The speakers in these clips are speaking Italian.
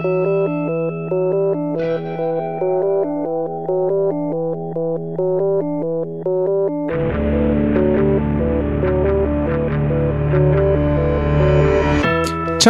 Ciao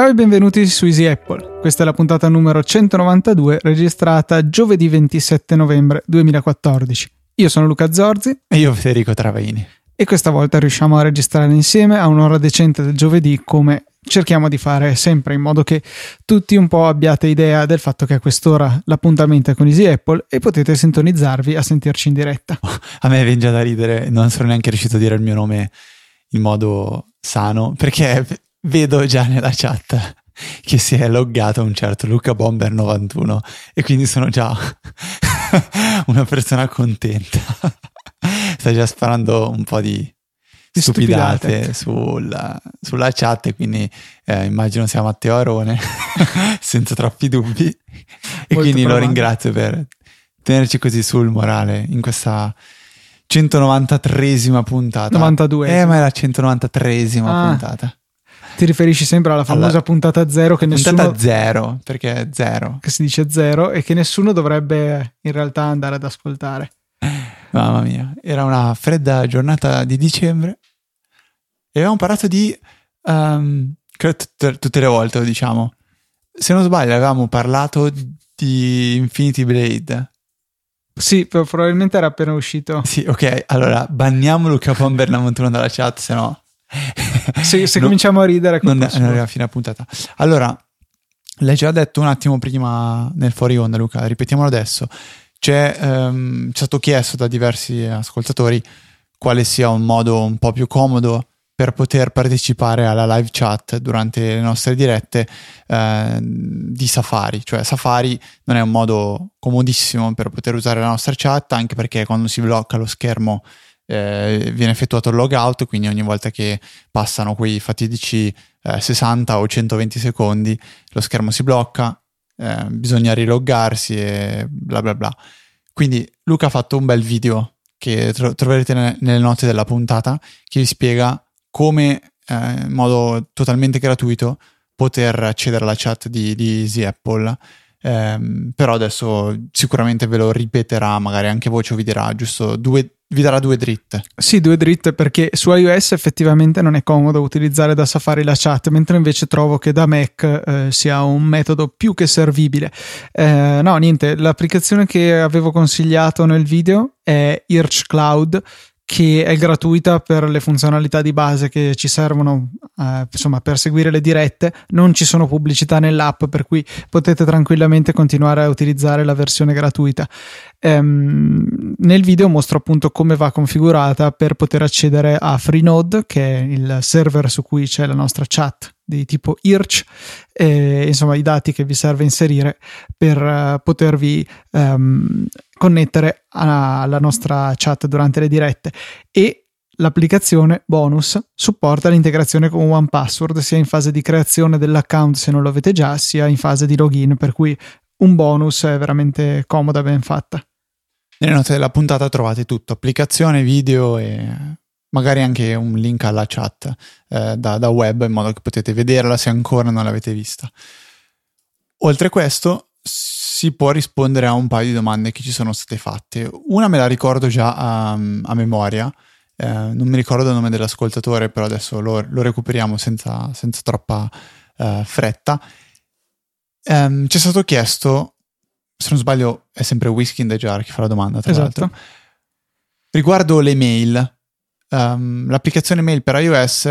e benvenuti su Easy Apple. Questa è la puntata numero 192 registrata giovedì 27 novembre 2014. Io sono Luca Zorzi e io Federico Travaini. E questa volta riusciamo a registrare insieme a un'ora decente del giovedì come cerchiamo di fare sempre in modo che tutti un po' abbiate idea del fatto che a quest'ora l'appuntamento è con Easy Apple e potete sintonizzarvi a sentirci in diretta. A me viene già da ridere, non sono neanche riuscito a dire il mio nome in modo sano perché vedo già nella chat che si è loggato un certo Luca Bomber 91 e quindi sono già una persona contenta. Sta già sparando un po' di, stupidate, stupidate. Sulla, sulla, chat e quindi eh, immagino sia Matteo Arone senza troppi dubbi e Molto quindi lo ringrazio per tenerci così sul morale in questa 193esima puntata 92 eh ma è la 193esima ah. puntata ti riferisci sempre alla famosa alla puntata zero che puntata nessuno... Puntata zero, perché è zero. Che si dice zero e che nessuno dovrebbe in realtà andare ad ascoltare. Mamma mia, era una fredda giornata di dicembre e avevamo parlato di... Um, credo tutte, tutte le volte lo diciamo. Se non sbaglio avevamo parlato di Infinity Blade. Sì, probabilmente era appena uscito. Sì, ok, allora banniamo Luca Pomber dalla chat, se no se, se non, cominciamo a ridere non, non arriva fino a puntata allora l'hai già detto un attimo prima nel fuori onda Luca ripetiamolo adesso c'è, um, c'è stato chiesto da diversi ascoltatori quale sia un modo un po' più comodo per poter partecipare alla live chat durante le nostre dirette eh, di Safari. Cioè Safari non è un modo comodissimo per poter usare la nostra chat, anche perché quando si blocca lo schermo eh, viene effettuato il logout, quindi ogni volta che passano quei fatidici eh, 60 o 120 secondi lo schermo si blocca, eh, bisogna riloggarsi e bla bla bla. Quindi Luca ha fatto un bel video che tro- troverete ne- nelle note della puntata che vi spiega come eh, in modo totalmente gratuito poter accedere alla chat di, di Easy Apple. Um, però adesso sicuramente ve lo ripeterà, magari anche voce o vi dirà giusto due, vi darà due dritte. Sì, due dritte perché su iOS effettivamente non è comodo utilizzare da Safari la chat, mentre invece trovo che da Mac eh, sia un metodo più che servibile. Eh, no, niente, l'applicazione che avevo consigliato nel video è Irch Cloud che è gratuita per le funzionalità di base che ci servono eh, insomma per seguire le dirette. Non ci sono pubblicità nell'app per cui potete tranquillamente continuare a utilizzare la versione gratuita. Ehm, nel video mostro appunto come va configurata per poter accedere a Freenode che è il server su cui c'è la nostra chat di tipo IRC, e, insomma i dati che vi serve inserire per uh, potervi um, connettere alla nostra chat durante le dirette e l'applicazione bonus supporta l'integrazione con OnePassword sia in fase di creazione dell'account se non lo avete già sia in fase di login per cui un bonus è veramente comoda ben fatta. Nelle note della puntata trovate tutto, applicazione, video e magari anche un link alla chat eh, da, da, web in modo che potete vederla se ancora non l'avete vista. Oltre a questo si può rispondere a un paio di domande che ci sono state fatte. Una me la ricordo già a, a memoria, eh, non mi ricordo il nome dell'ascoltatore, però adesso lo, lo recuperiamo senza, senza troppa eh, fretta. Um, ci è stato chiesto, se non sbaglio è sempre Whisky in the Jar che fa la domanda, tra esatto. l'altro, riguardo le mail um, l'applicazione mail per iOS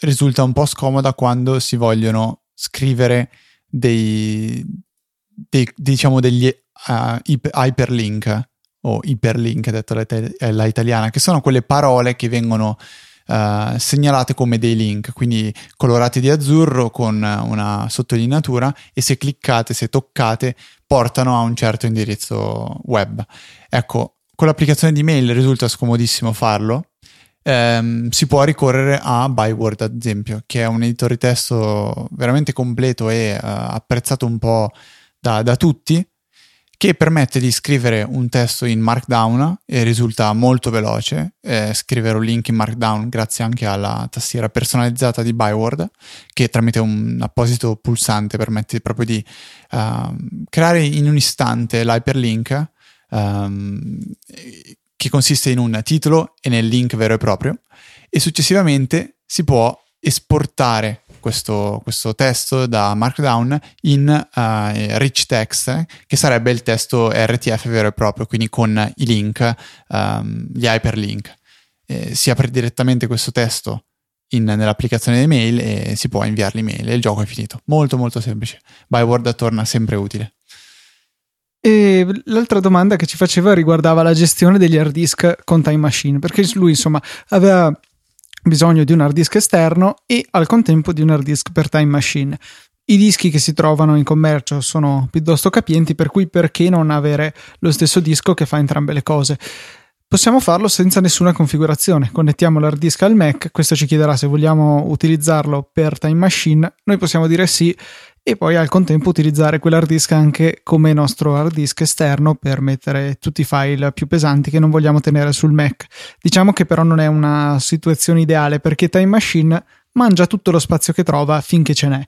risulta un po' scomoda quando si vogliono scrivere dei, dei diciamo degli uh, hyperlink o iperlink detto la, italiana che sono quelle parole che vengono uh, segnalate come dei link quindi colorati di azzurro con una sottolineatura e se cliccate se toccate portano a un certo indirizzo web. Ecco con l'applicazione di mail risulta scomodissimo farlo ehm, si può ricorrere a Byword, ad esempio, che è un editore di testo veramente completo e uh, apprezzato un po' da, da tutti, che permette di scrivere un testo in Markdown e risulta molto veloce. Eh, scrivere un link in Markdown grazie anche alla tastiera personalizzata di Byword, che tramite un apposito pulsante permette proprio di uh, creare in un istante l'hyperlink. Um, che consiste in un titolo e nel link vero e proprio e successivamente si può esportare questo, questo testo da Markdown in uh, rich text, che sarebbe il testo RTF vero e proprio, quindi con i link, um, gli hyperlink. Eh, si apre direttamente questo testo in, nell'applicazione mail e si può inviare l'email e il gioco è finito. Molto molto semplice. Byword torna sempre utile. E l'altra domanda che ci faceva riguardava la gestione degli hard disk con Time Machine, perché lui insomma aveva bisogno di un hard disk esterno e al contempo di un hard disk per Time Machine. I dischi che si trovano in commercio sono piuttosto capienti, per cui perché non avere lo stesso disco che fa entrambe le cose? Possiamo farlo senza nessuna configurazione. Connettiamo l'hard disk al Mac, questo ci chiederà se vogliamo utilizzarlo per Time Machine. Noi possiamo dire sì e poi al contempo utilizzare quell'hard disk anche come nostro hard disk esterno per mettere tutti i file più pesanti che non vogliamo tenere sul Mac. Diciamo che però non è una situazione ideale perché Time Machine mangia tutto lo spazio che trova finché ce n'è.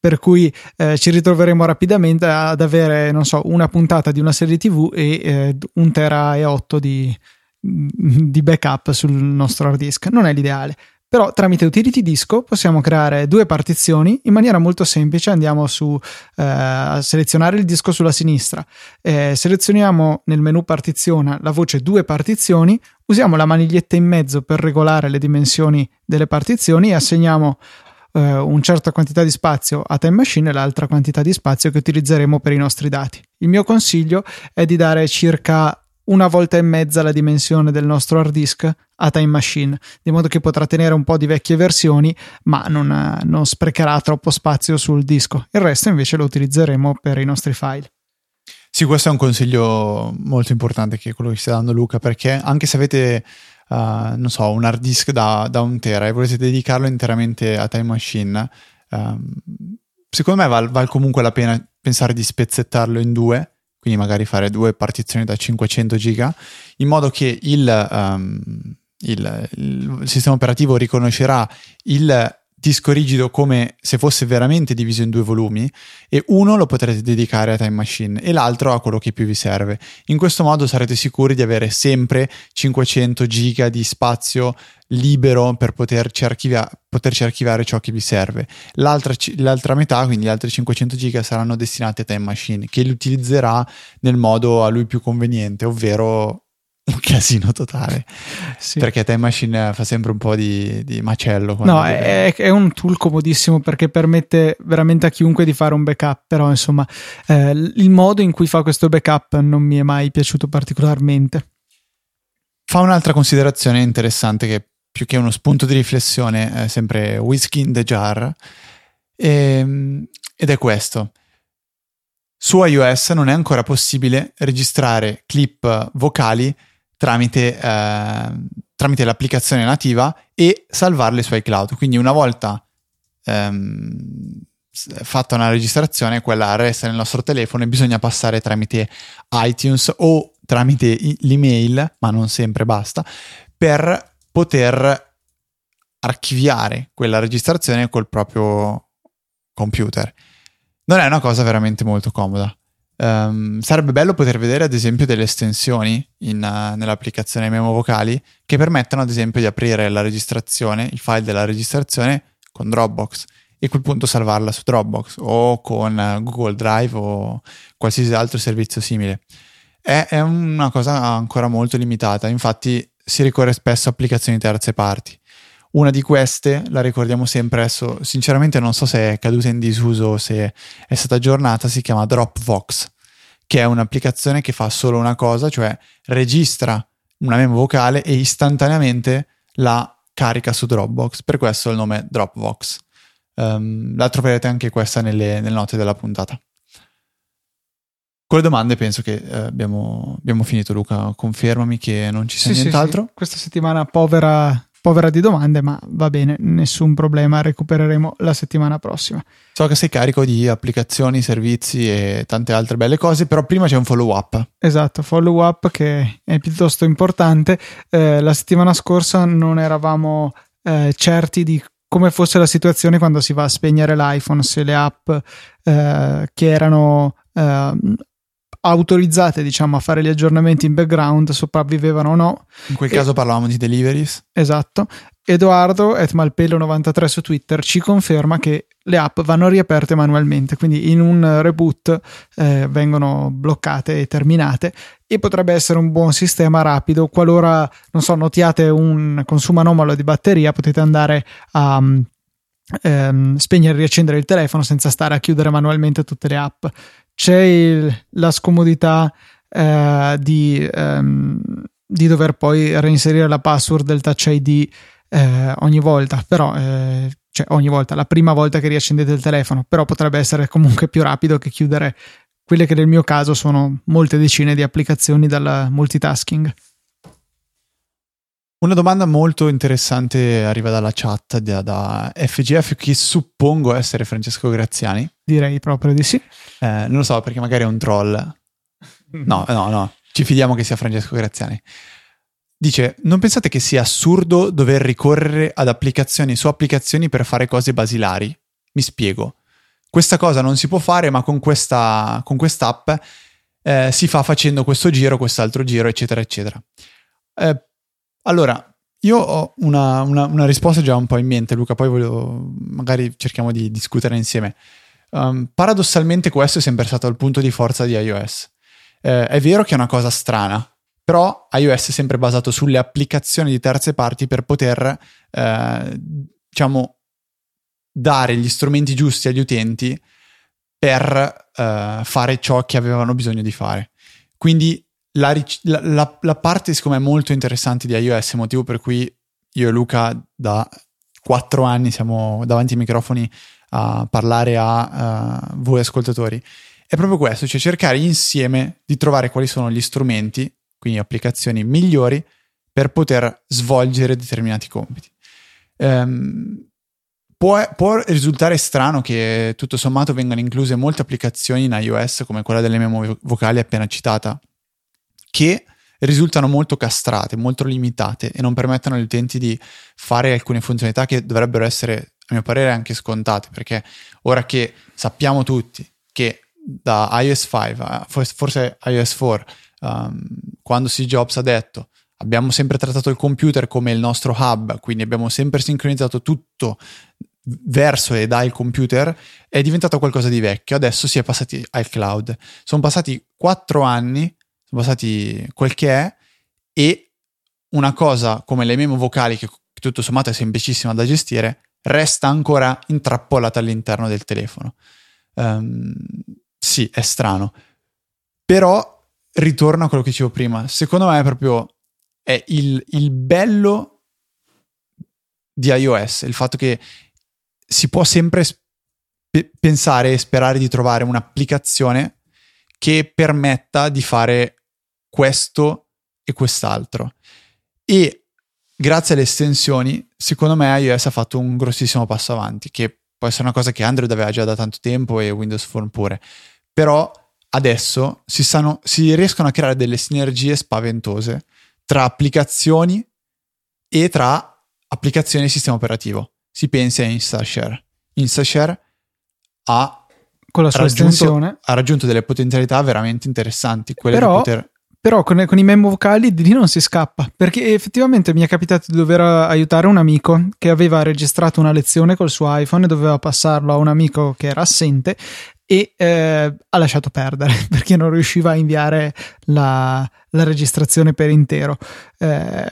Per cui eh, ci ritroveremo rapidamente ad avere, non so, una puntata di una serie TV e eh, un tera e 8 di, di backup sul nostro hard disk. Non è l'ideale. Però tramite utility disco possiamo creare due partizioni in maniera molto semplice. Andiamo su eh, selezionare il disco sulla sinistra, eh, selezioniamo nel menu partiziona la voce due partizioni, usiamo la maniglietta in mezzo per regolare le dimensioni delle partizioni e assegniamo eh, una certa quantità di spazio a Time Machine e l'altra quantità di spazio che utilizzeremo per i nostri dati. Il mio consiglio è di dare circa una volta e mezza la dimensione del nostro hard disk a Time Machine, di modo che potrà tenere un po' di vecchie versioni, ma non, non sprecherà troppo spazio sul disco. Il resto invece lo utilizzeremo per i nostri file. Sì, questo è un consiglio molto importante che è quello che sta dando Luca, perché anche se avete, uh, non so, un hard disk da, da, un tera e volete dedicarlo interamente a Time Machine, um, secondo me vale val comunque la pena pensare di spezzettarlo in due quindi magari fare due partizioni da 500 giga, in modo che il, um, il, il sistema operativo riconoscerà il disco rigido come se fosse veramente diviso in due volumi e uno lo potrete dedicare a Time Machine e l'altro a quello che più vi serve. In questo modo sarete sicuri di avere sempre 500 giga di spazio libero per poterci, archivia- poterci archiviare ciò che vi serve. L'altra, l'altra, metà, quindi gli altri 500 giga, saranno destinati a Time Machine, che li utilizzerà nel modo a lui più conveniente, ovvero un casino totale sì. perché Time Machine fa sempre un po' di, di macello no è, è, un tool comodissimo perché permette veramente a chiunque di fare un backup però insomma eh, il modo in cui fa questo backup non mi è mai piaciuto particolarmente fa un'altra considerazione interessante che più che uno spunto di riflessione è sempre Whiskey in the Jar e, ehm, ed è questo. Su iOS non è ancora possibile registrare clip vocali tramite, eh, tramite l'applicazione nativa e salvarle su iCloud. Quindi una volta ehm, fatta una registrazione, quella resta nel nostro telefono e bisogna passare tramite iTunes o tramite l'email, ma non sempre basta, per poter archiviare quella registrazione col proprio computer. Non è una cosa veramente molto comoda. Um, sarebbe bello poter vedere ad esempio delle estensioni in, uh, nell'applicazione Memo Vocali che permettono ad esempio di aprire la registrazione, il file della registrazione con Dropbox e a quel punto salvarla su Dropbox o con uh, Google Drive o qualsiasi altro servizio simile. È, è una cosa ancora molto limitata, infatti si ricorre spesso a applicazioni terze parti. Una di queste, la ricordiamo sempre adesso, sinceramente non so se è caduta in disuso o se è stata aggiornata, si chiama Dropbox, che è un'applicazione che fa solo una cosa, cioè registra una memo vocale e istantaneamente la carica su Dropbox, per questo il nome Dropbox. Um, la troverete anche questa nelle, nelle note della puntata. Con le domande penso che eh, abbiamo, abbiamo, finito, Luca. Confermami che non ci sia sì, nient'altro. Sì, sì. Questa settimana povera povera di domande, ma va bene, nessun problema, recupereremo la settimana prossima. So che sei carico di applicazioni, servizi e tante altre belle cose, però prima c'è un follow up. Esatto, follow up che è piuttosto importante. Eh, la settimana scorsa non eravamo eh, certi di come fosse la situazione quando si va a spegnere l'iPhone, se le app eh, che erano eh, autorizzate diciamo a fare gli aggiornamenti in background sopravvivevano o no. In quel e, caso parlavamo di deliveries. Esatto. Edoardo, etmalpelo93 su Twitter, ci conferma che le app vanno riaperte manualmente, quindi in un reboot eh, vengono bloccate e terminate e potrebbe essere un buon sistema rapido qualora, non so, notiate un consumo anomalo di batteria, potete andare a ehm, spegnere e riaccendere il telefono senza stare a chiudere manualmente tutte le app. C'è il, la scomodità eh, di, ehm, di, dover poi reinserire la password del Touch ID eh, ogni volta, però eh, cioè ogni volta, la prima volta che riaccendete il telefono, però potrebbe essere comunque più rapido che chiudere quelle che nel mio caso sono molte decine di applicazioni dal multitasking. Una domanda molto interessante arriva dalla chat da, da, FGF che suppongo essere Francesco Graziani. Direi proprio di sì. Eh, non lo so perché magari è un troll. No, no, no, ci fidiamo che sia Francesco Graziani. Dice, non pensate che sia assurdo dover ricorrere ad applicazioni su applicazioni per fare cose basilari? Mi spiego. Questa cosa non si può fare, ma con questa con quest'app eh, si fa facendo questo giro, quest'altro giro, eccetera, eccetera. Eh, allora, io ho una, una, una, risposta già un po' in mente, Luca, poi voglio, magari cerchiamo di discutere insieme. Um, paradossalmente questo è sempre stato il punto di forza di iOS. Eh, è vero che è una cosa strana, però iOS è sempre basato sulle applicazioni di terze parti per poter, eh, diciamo, dare gli strumenti giusti agli utenti per eh, fare ciò che avevano bisogno di fare. Quindi la, la, la, parte, secondo me, molto interessante di iOS, motivo per cui io e Luca da quattro anni siamo davanti ai microfoni a parlare a uh, voi ascoltatori, è proprio questo, cioè cercare insieme di trovare quali sono gli strumenti, quindi applicazioni migliori per poter svolgere determinati compiti. Um, può, può, risultare strano che tutto sommato vengano incluse molte applicazioni in iOS come quella delle memo vocali appena citata, che risultano molto castrate, molto limitate e non permettono agli utenti di fare alcune funzionalità che dovrebbero essere, a mio parere, anche scontate, perché ora che sappiamo tutti che da iOS 5, forse iOS 4, um, quando Steve Jobs ha detto abbiamo sempre trattato il computer come il nostro hub, quindi abbiamo sempre sincronizzato tutto verso e dal computer, è diventato qualcosa di vecchio. Adesso si è passati al cloud. Sono passati quattro anni passati quel che è e una cosa come le memo vocali che tutto sommato è semplicissima da gestire resta ancora intrappolata all'interno del telefono. Um, sì, è strano. Però ritorno a quello che dicevo prima. Secondo me è proprio è il, il bello di iOS, il fatto che si può sempre sp- pensare e sperare di trovare un'applicazione che permetta di fare questo e quest'altro. E grazie alle estensioni, secondo me iOS ha fatto un grossissimo passo avanti, che può essere una cosa che Android aveva già da tanto tempo e Windows Phone pure. Però adesso si, stanno, si riescono a creare delle sinergie spaventose tra applicazioni e tra applicazioni e sistema operativo. Si pensi a InstaShare. InstaShare ha, Con la sua raggiunto, ha raggiunto delle potenzialità veramente interessanti. Quelle Però, di poter però con, con, i memo vocali di lì non si scappa, perché effettivamente mi è capitato di dover aiutare un amico che aveva registrato una lezione col suo iPhone e doveva passarlo a un amico che era assente e eh, ha lasciato perdere perché non riusciva a inviare la, la registrazione per intero. Eh,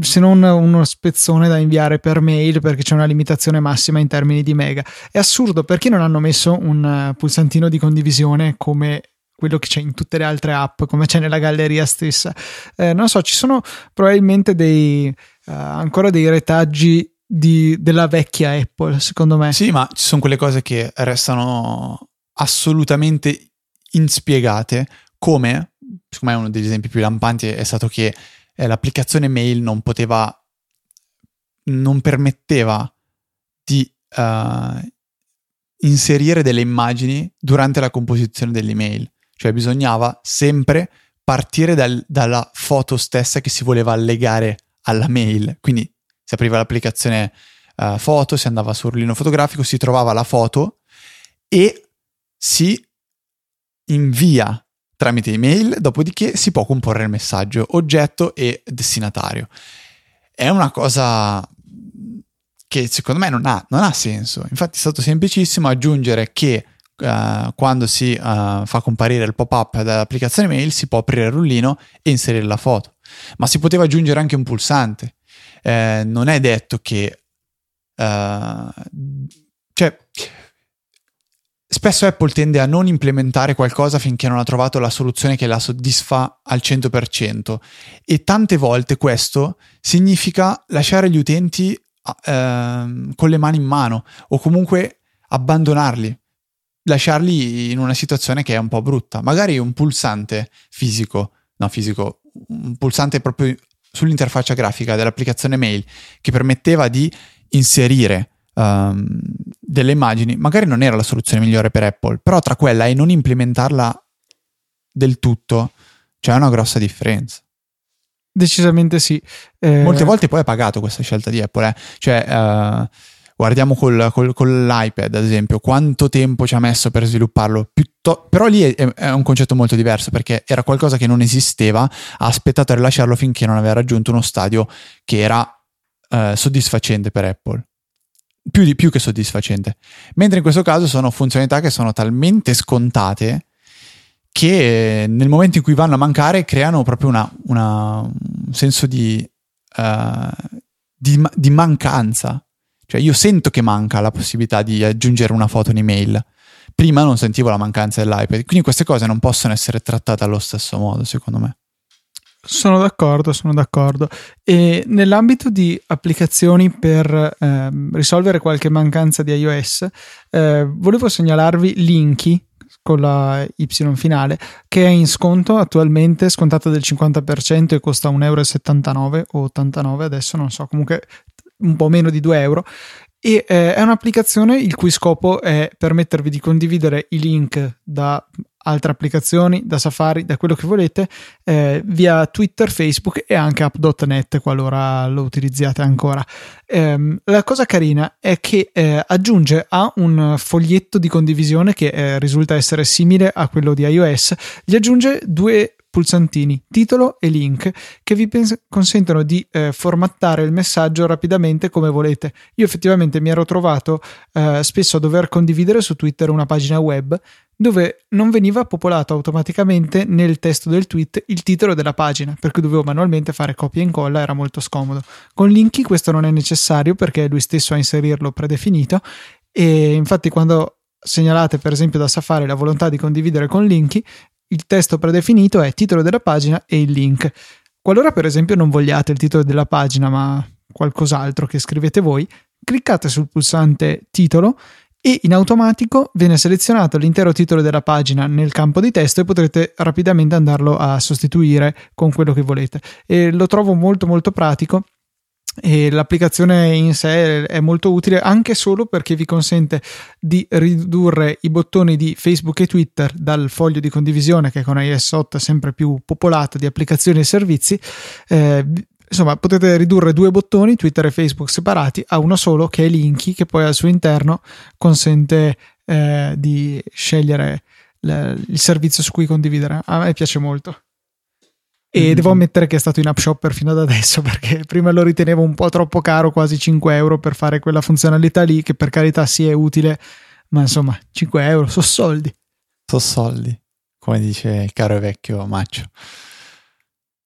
se non uno spezzone da inviare per mail perché c'è una limitazione massima in termini di mega. È assurdo perché non hanno messo un pulsantino di condivisione come quello che c'è in tutte le altre app, come c'è nella galleria stessa. Eh, non so, ci sono probabilmente dei, uh, ancora dei retaggi di, della vecchia Apple, secondo me. Sì, ma ci sono quelle cose che restano assolutamente inspiegate, come, secondo me uno degli esempi più lampanti è stato che eh, l'applicazione mail non poteva non permetteva di uh, inserire delle immagini durante la composizione dell'email, cioè bisognava sempre partire dal, dalla foto stessa che si voleva allegare alla mail. Quindi si apriva l'applicazione uh, foto, si andava sul rullino fotografico, si trovava la foto e si invia tramite email, dopodiché si può comporre il messaggio, oggetto e destinatario. È una cosa che secondo me non ha, non ha senso. Infatti è stato semplicissimo aggiungere che uh, quando si uh, fa comparire il pop-up dall'applicazione mail si può aprire il rullino e inserire la foto. Ma si poteva aggiungere anche un pulsante. Eh, non è detto che... Uh, cioè, Spesso Apple tende a non implementare qualcosa finché non ha trovato la soluzione che la soddisfa al 100% e tante volte questo significa lasciare gli utenti eh, con le mani in mano o comunque abbandonarli, lasciarli in una situazione che è un po' brutta. Magari un pulsante fisico, no fisico, un pulsante proprio sull'interfaccia grafica dell'applicazione mail che permetteva di inserire um, delle immagini, magari non era la soluzione migliore per Apple, però tra quella e non implementarla del tutto c'è una grossa differenza. Decisamente sì. Eh... Molte volte poi è pagato questa scelta di Apple, eh? cioè uh, guardiamo col, col, con l'iPad ad esempio, quanto tempo ci ha messo per svilupparlo, Piutto... però lì è, è, un concetto molto diverso perché era qualcosa che non esisteva, ha aspettato a rilasciarlo finché non aveva raggiunto uno stadio che era uh, soddisfacente per Apple più, di, più che soddisfacente. Mentre in questo caso sono funzionalità che sono talmente scontate che nel momento in cui vanno a mancare creano proprio una, una, un senso di, uh, di, di, mancanza. Cioè io sento che manca la possibilità di aggiungere una foto in email. Prima non sentivo la mancanza dell'iPad, quindi queste cose non possono essere trattate allo stesso modo, secondo me. Sono d'accordo, sono d'accordo. E nell'ambito di applicazioni per eh, risolvere qualche mancanza di iOS, eh, volevo segnalarvi Linky con la Y finale, che è in sconto attualmente, scontato del 50% e costa 1,79 euro o 89 adesso, non so, comunque un po' meno di 2 euro. E eh, è un'applicazione il cui scopo è permettervi di condividere i link da altre applicazioni, da Safari, da quello che volete, eh, via Twitter, Facebook e anche app.net qualora lo utilizziate ancora. Eh, la cosa carina è che eh, aggiunge a un foglietto di condivisione che eh, risulta essere simile a quello di iOS, gli aggiunge due pulsantini titolo e link che vi pens- consentono di eh, formattare il messaggio rapidamente come volete. Io effettivamente mi ero trovato eh, spesso a dover condividere su Twitter una pagina web dove non veniva popolato automaticamente nel testo del tweet il titolo della pagina, per cui dovevo manualmente fare copia e incolla, era molto scomodo. Con Linky questo non è necessario perché è lui stesso a inserirlo predefinito e infatti quando segnalate per esempio da Safari la volontà di condividere con Linky, il testo predefinito è titolo della pagina e il link. Qualora per esempio non vogliate il titolo della pagina ma qualcos'altro che scrivete voi, cliccate sul pulsante titolo e in automatico viene selezionato l'intero titolo della pagina nel campo di testo e potrete rapidamente andarlo a sostituire con quello che volete. E lo trovo molto molto pratico e l'applicazione in sé è molto utile anche solo perché vi consente di ridurre i bottoni di Facebook e Twitter dal foglio di condivisione che con iOS 8 è sempre più popolato di applicazioni e servizi. Eh, insomma potete ridurre due bottoni Twitter e Facebook separati a uno solo che è Linky che poi al suo interno consente eh, di scegliere il servizio su cui condividere. A me piace molto e mm-hmm. devo ammettere che è stato in app shopper fino ad adesso perché prima lo ritenevo un po' troppo caro, quasi 5 euro per fare quella funzionalità lì, che per carità sì è utile, ma insomma 5 euro sono soldi. Sono soldi, come dice il caro e vecchio Maccio.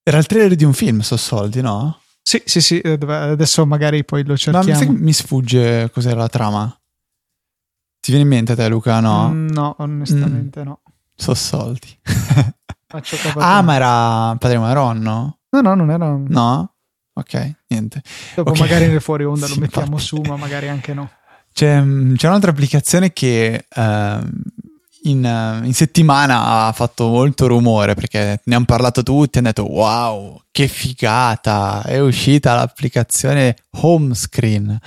Era il trailer di un film, sono soldi, no? Sì, sì, sì, eh, adesso magari poi lo cerchiamo. Ma mi sfugge cos'era la trama. Ti viene in mente a te Luca, no? Mm, no, onestamente mm. no. So soldi. ah, ma era Padre Maron, no? No, no, non era. No? Ok, niente. Dopo okay. magari nel fuori onda lo mettiamo su, ma magari anche no. C'è, c'è un'altra applicazione che uh, in, in, settimana ha fatto molto rumore perché ne hanno parlato tutti, hanno detto wow, che figata, è uscita l'applicazione home screen.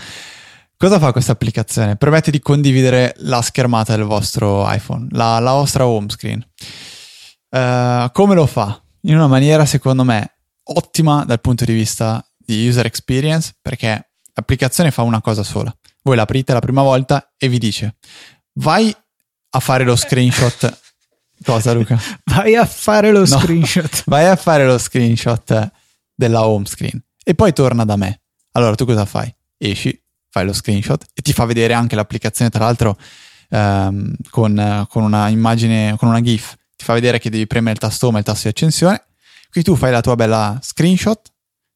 Cosa fa questa applicazione? Permette di condividere la schermata del vostro iPhone, la, la vostra home screen. Uh, come lo fa? In una maniera, secondo me, ottima dal punto di vista di user experience, perché l'applicazione fa una cosa sola. Voi l'aprite la prima volta e vi dice vai a fare lo screenshot. Cosa, Luca? Vai a fare lo no, screenshot. Vai a fare lo screenshot della home screen e poi torna da me. Allora tu cosa fai? Esci, fai lo screenshot e ti fa vedere anche l'applicazione, tra l'altro, ehm, con, con, una immagine, con una GIF. Ti fa vedere che devi premere il tasto home e il tasto di accensione. Quindi tu fai la tua bella screenshot,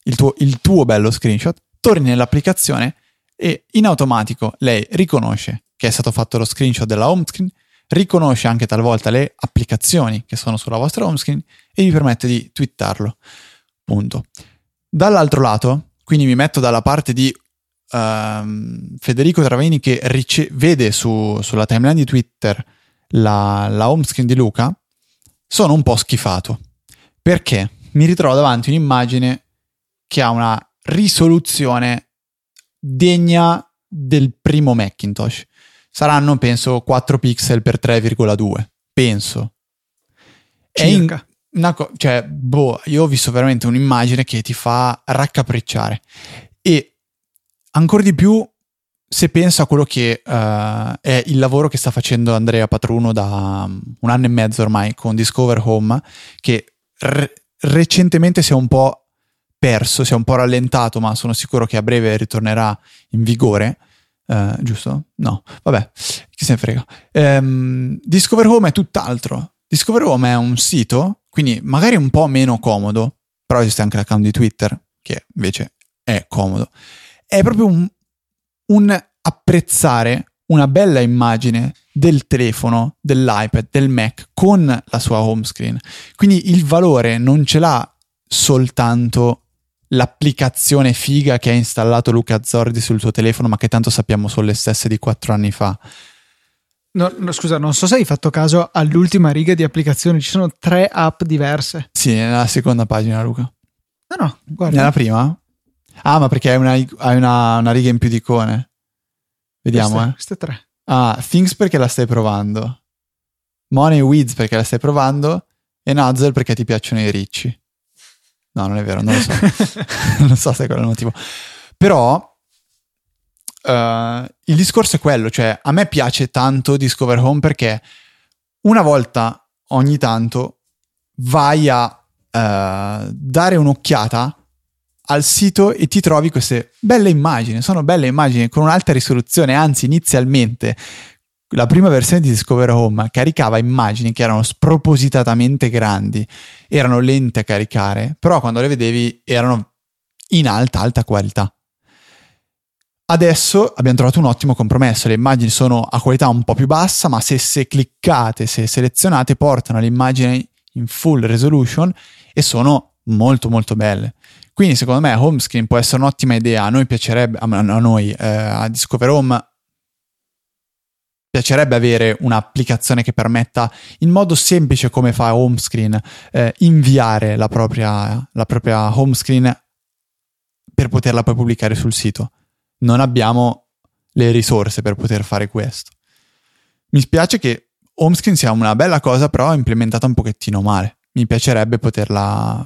il tuo, il tuo bello screenshot, torni nell'applicazione e in automatico lei riconosce che è stato fatto lo screenshot della home screen, riconosce anche talvolta le applicazioni che sono sulla vostra home screen e vi permette di twittarlo. Punto. Dall'altro lato, quindi mi metto dalla parte di uh, Federico Traveni che rice- vede su, sulla timeline di Twitter la, la home screen di Luca, sono un po' schifato. Perché mi ritrovo davanti un'immagine che ha una risoluzione degna del primo Macintosh. Saranno, penso, 4 pixel per 3,2. Penso. Circa. È in, co- cioè, boh, io ho visto veramente un'immagine che ti fa raccapricciare. E ancora di più se penso a quello che uh, è il lavoro che sta facendo Andrea Patruno da um, un anno e mezzo ormai con Discover Home, che re- recentemente si è un po' perso, si è un po' rallentato, ma sono sicuro che a breve ritornerà in vigore. Uh, giusto? No, vabbè, chi se ne frega. Um, Discover Home è tutt'altro. Discover Home è un sito, quindi magari un po' meno comodo, però esiste anche l'account di Twitter, che invece è comodo. È proprio un, un apprezzare una bella immagine del telefono, dell'iPad, del Mac con la sua home screen. Quindi il valore non ce l'ha soltanto l'applicazione figa che ha installato Luca Zordi sul suo telefono, ma che tanto sappiamo sono le stesse di quattro anni fa. No, no, scusa, non so se hai fatto caso all'ultima riga di applicazioni, ci sono tre app diverse. Sì, nella seconda pagina, Luca. No, no, guarda. Nella prima? Ah, ma perché hai una, hai una, una riga in più di icone. Vediamo, queste, eh. Queste tre. Ah, Things perché la stai provando. Money Weeds perché la stai provando. E Nuzzle perché ti piacciono i ricci. No, non è vero, non lo so. non so se è quello il motivo. Però uh, il discorso è quello, cioè a me piace tanto Discover Home perché una volta ogni tanto vai a uh, dare un'occhiata al sito e ti trovi queste belle immagini, sono belle immagini con un'alta risoluzione, anzi inizialmente la prima versione di Discover Home caricava immagini che erano spropositatamente grandi, erano lente a caricare, però quando le vedevi erano in alta, alta qualità. Adesso abbiamo trovato un ottimo compromesso, le immagini sono a qualità un po' più bassa, ma se, se cliccate, se selezionate, portano l'immagine in full resolution e sono molto molto belle. Quindi secondo me home screen può essere un'ottima idea, a noi piacerebbe, a noi, eh, a Discover Home piacerebbe avere un'applicazione che permetta in modo semplice come fa home screen eh, inviare la propria, la propria home screen per poterla poi pubblicare sul sito. Non abbiamo le risorse per poter fare questo. Mi spiace che home screen sia una bella cosa, però implementata un pochettino male. Mi piacerebbe poterla,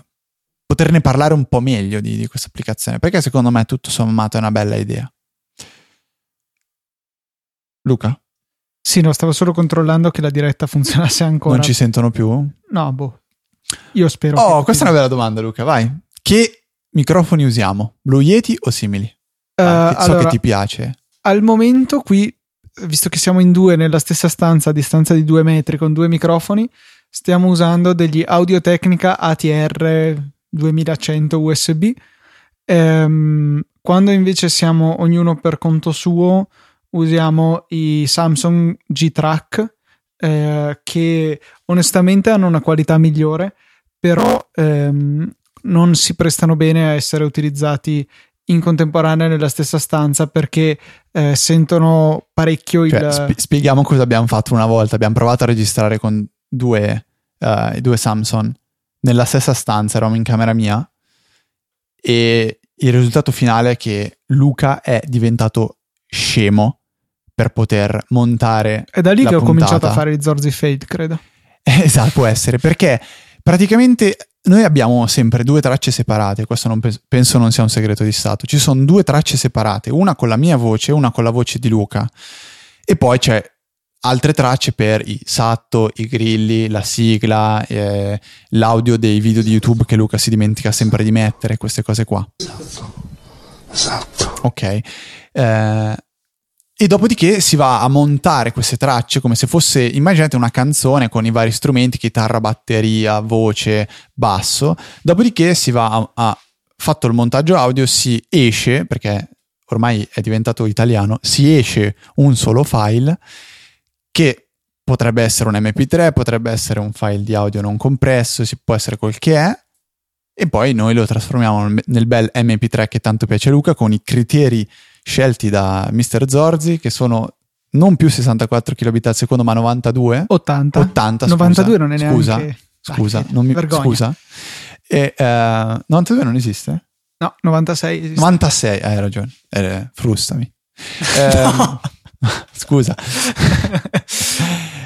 poterne parlare un po' meglio di, di questa applicazione, perché secondo me tutto sommato è una bella idea. Luca? Sì, no, stavo solo controllando che la diretta funzionasse ancora. Non ci sentono più? No, boh. Io spero. Oh, questa è una bella domanda, Luca. Vai. Che microfoni usiamo? Blue Yeti o simili? Uh, ah, so allora, che ti piace. Al momento qui, visto che siamo in due nella stessa stanza a distanza di due metri con due microfoni, stiamo usando degli Audio Technica ATR 2100 USB. Ehm, quando invece siamo ognuno per conto suo, usiamo i Samsung G-Track eh, che onestamente hanno una qualità migliore, però ehm, non si prestano bene a essere utilizzati in contemporanea nella stessa stanza perché eh, sentono parecchio Cioè, il... spi- spieghiamo cosa abbiamo fatto una volta. Abbiamo provato a registrare con due, i due Samsung nella stessa stanza, eravamo in camera mia e il risultato finale è che Luca è diventato scemo per poter montare È da lì che ho puntata. cominciato a fare i Zorzi Fade, credo. Esatto, può essere, perché praticamente noi abbiamo sempre due tracce separate, questo non pens- penso non sia un segreto di Stato, ci sono due tracce separate, una con la mia voce e una con la voce di Luca, e poi c'è altre tracce per i satto, i grilli, la sigla, eh, l'audio dei video di YouTube che Luca si dimentica sempre di mettere, queste cose qua. Esatto. Ok. Eh, e dopodiché si va a montare queste tracce come se fosse, immaginate una canzone con i vari strumenti, chitarra, batteria, voce, basso. Dopodiché si va a, a fatto il montaggio audio, si esce, perché ormai è diventato italiano, si esce un solo file che potrebbe essere un MP3, potrebbe essere un file di audio non compresso, si può essere quel che è, e poi noi lo trasformiamo nel- bel MP3 che tanto piace a Luca con i criteri scelti da Mr. Zorzi che sono non più 64 kbit al secondo ma 92 80. 80 scusa, 92 non è scusa, neanche... scusa, Dai, non mi, vergogna. scusa e, eh, 92 non esiste? No, 96 esiste. 96 hai ragione eh, frustami Ehm, scusa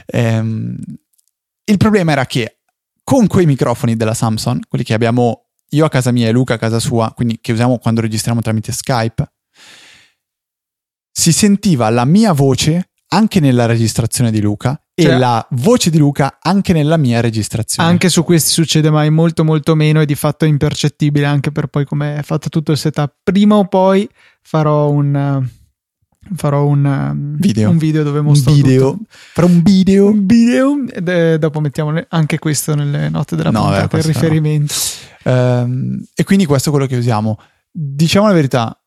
Ehm, il problema era che con quei microfoni della Samsung, quelli che abbiamo io a casa mia e Luca a casa sua, quindi che usiamo quando registriamo tramite Skype, si sentiva la mia voce anche nella registrazione di Luca e Cioè- la voce di Luca anche nella mia registrazione. Anche su questi succede mai molto molto meno e di fatto è impercettibile anche per poi come è fatto tutto il setup. Prima o poi farò un farò un um, Video. un video dove un mostro video, tutto. fra un video. un video ed, eh, dopo mettiamo anche questo nelle note della No, puntata, il questo no. riferimento. Ehm, e quindi questo è quello che usiamo. Diciamo la verità,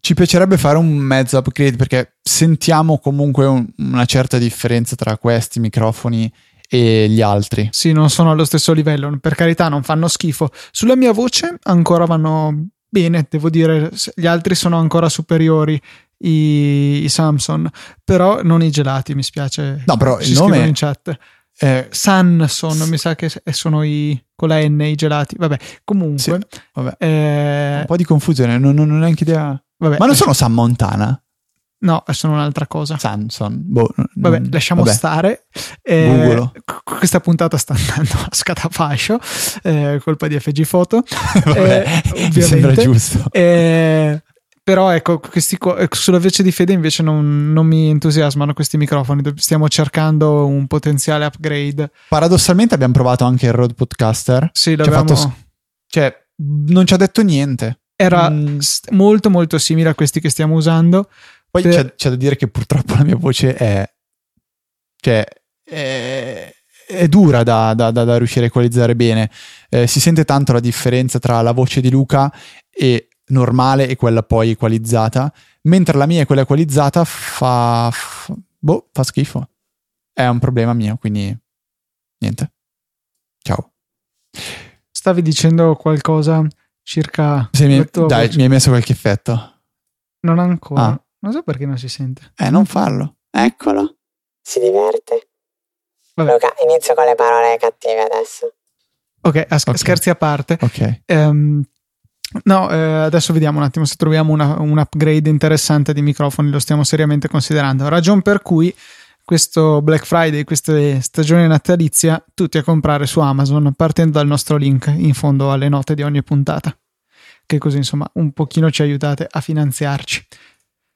ci piacerebbe fare un mezzo upgrade perché sentiamo comunque un- una certa differenza tra questi microfoni e gli altri. Sì, non sono allo stesso livello, per carità, non fanno schifo. Sulla mia voce ancora vanno bene, devo dire, gli altri sono ancora superiori. I, i Samsung, però non i gelati, mi spiace. No, però Ci il nome- in chat. Eh, Sanson, mi sa che sono i con la N i gelati. Vabbè, comunque, Sì, vabbè. eh, un po' di confusione, non, non ho neanche idea. vabbè, Ma non sono San Montana? no, sono un'altra cosa. Samson. Boh, Vabbè, non- lasciamo vabbè. stare. Eh, questa puntata sta andando a scatafascio, eh, colpa di FG Photo. Vabbè, Eh, mi sembra giusto. Eh, però ecco, questi co- ecco, sulla voce di Fede invece non, non mi entusiasmano questi microfoni. Stiamo cercando un potenziale upgrade. Paradossalmente abbiamo provato anche il Rode Podcaster. Sì, l'avevamo- fatto Cioè, non ci ha detto niente. era Mm. st- molto molto simile a questi che stiamo usando. Poi Per- c'è, c'è da dire che purtroppo la mia voce è. cioè. è, è dura da, da- da- da riuscire a equalizzare bene. Eh, si sente tanto la differenza tra la voce di Luca e normale e quella poi equalizzata. Mentre la mia e quella equalizzata fa. fa- boh, fa schifo. È un problema mio, quindi. Niente. Ciao. Stavi dicendo qualcosa circa Se mi, dai, voce? mi hai messo qualche effetto. Non ancora. Ah. Non so perché non si sente. Eh, non farlo. Eccolo. Si diverte. Vabbè. Luca, inizio con le parole cattive adesso. Ok, a sch- Ok. scherzi a parte. Ok. Ehm, no, eh, adesso vediamo un attimo se troviamo una- un upgrade interessante di microfoni, lo stiamo seriamente considerando. Ragion per cui questo Black Friday, questa stagione natalizia, tutti a comprare su Amazon partendo dal nostro link in fondo alle note di ogni puntata. Che così insomma un pochino ci aiutate a finanziarci.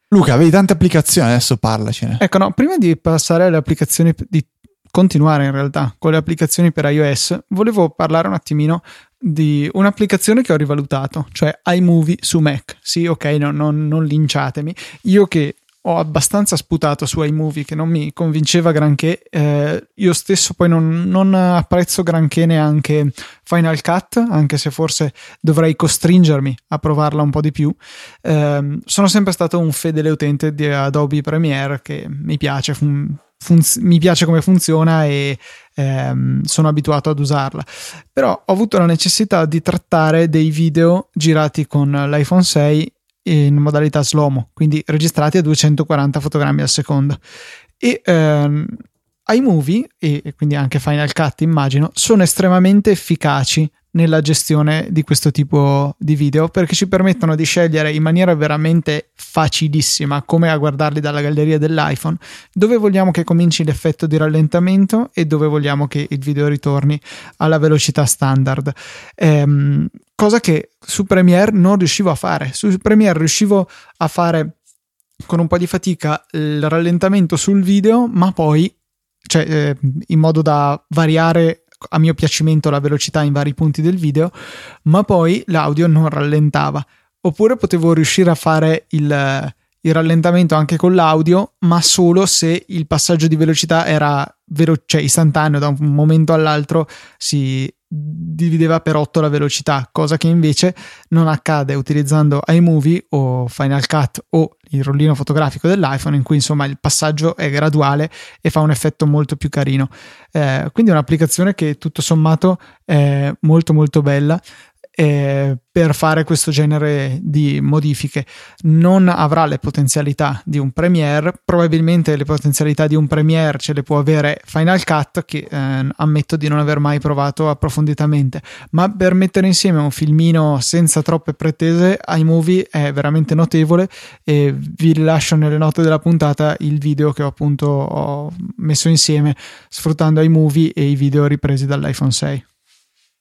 Luca, avevi tante applicazioni, adesso parlacene. Ecco, no, prima di passare alle applicazioni, di continuare in realtà con le applicazioni per iOS, volevo parlare un attimino di un'applicazione che ho rivalutato, cioè iMovie su Mac. Sì, ok, no, non, non linciatemi. Io che ho abbastanza sputato su iMovie che non mi convinceva granché, eh, io stesso poi non, non apprezzo granché neanche Final Cut, anche se forse dovrei costringermi a provarla un po' di più. Ehm, sono sempre stato un fedele utente di Adobe Premiere che mi piace, funz- mi piace come funziona e ehm, sono abituato ad usarla. Però ho avuto la necessità di trattare dei video girati con l'iPhone 6 in modalità slow quindi registrati a 240 fotogrammi al secondo. E ehm, iMovie, e quindi anche Final Cut immagino, sono estremamente efficaci nella gestione di questo tipo di video perché ci permettono di scegliere in maniera veramente facilissima come a guardarli dalla galleria dell'iPhone dove vogliamo che cominci l'effetto di rallentamento e dove vogliamo che il video ritorni alla velocità standard. Ehm, cosa che su Premiere non riuscivo a fare. Su Premiere riuscivo a fare con un po' di fatica il rallentamento sul video ma poi cioè eh, in modo da variare a mio piacimento la velocità in vari punti del video, ma poi l'audio non rallentava. Oppure potevo riuscire a fare il, il rallentamento anche con l'audio, ma solo se il passaggio di velocità era velo- cioè istantaneo, da un momento all'altro si divideva per 8 la velocità, cosa che invece non accade utilizzando iMovie o Final Cut o il rollino fotografico dell'iPhone in cui insomma il passaggio è graduale e fa un effetto molto più carino. Eh, quindi è un'applicazione che tutto sommato è molto molto bella eh, per fare questo genere di modifiche. Non avrà le potenzialità di un Premiere, probabilmente le potenzialità di un Premiere ce le può avere Final Cut, che eh, ammetto di non aver mai provato approfonditamente, ma per mettere insieme un filmino senza troppe pretese, iMovie è veramente notevole e vi lascio nelle note della puntata il video che ho appunto ho messo insieme sfruttando iMovie e i video ripresi dall'iPhone 6.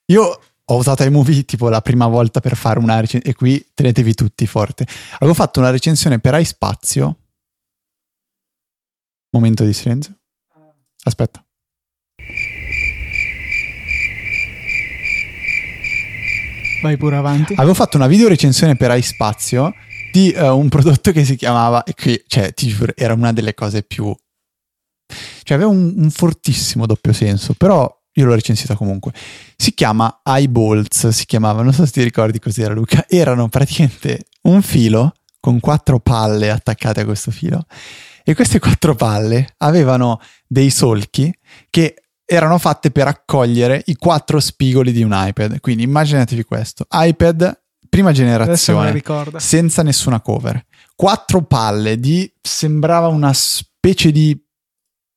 Io ho usato iMovie tipo la prima volta per fare una recensione e qui tenetevi tutti forte. Avevo fatto una recensione per iSpazio. Momento di silenzio. Aspetta. Vai pure avanti. Avevo fatto una video recensione per iSpazio di uh, un prodotto che si chiamava, e qui, cioè, ti giuro, era una delle cose più... Cioè, aveva un, un fortissimo doppio senso, però io l'ho recensita comunque. Si chiama Eyeballs, si chiamava, non so se ti ricordi cos'era Luca, erano praticamente un filo con quattro palle attaccate a questo filo e queste quattro palle avevano dei solchi che erano fatte per accogliere i quattro spigoli di un iPad. Quindi immaginatevi questo, iPad prima generazione, senza nessuna cover. Quattro palle di sembrava una specie di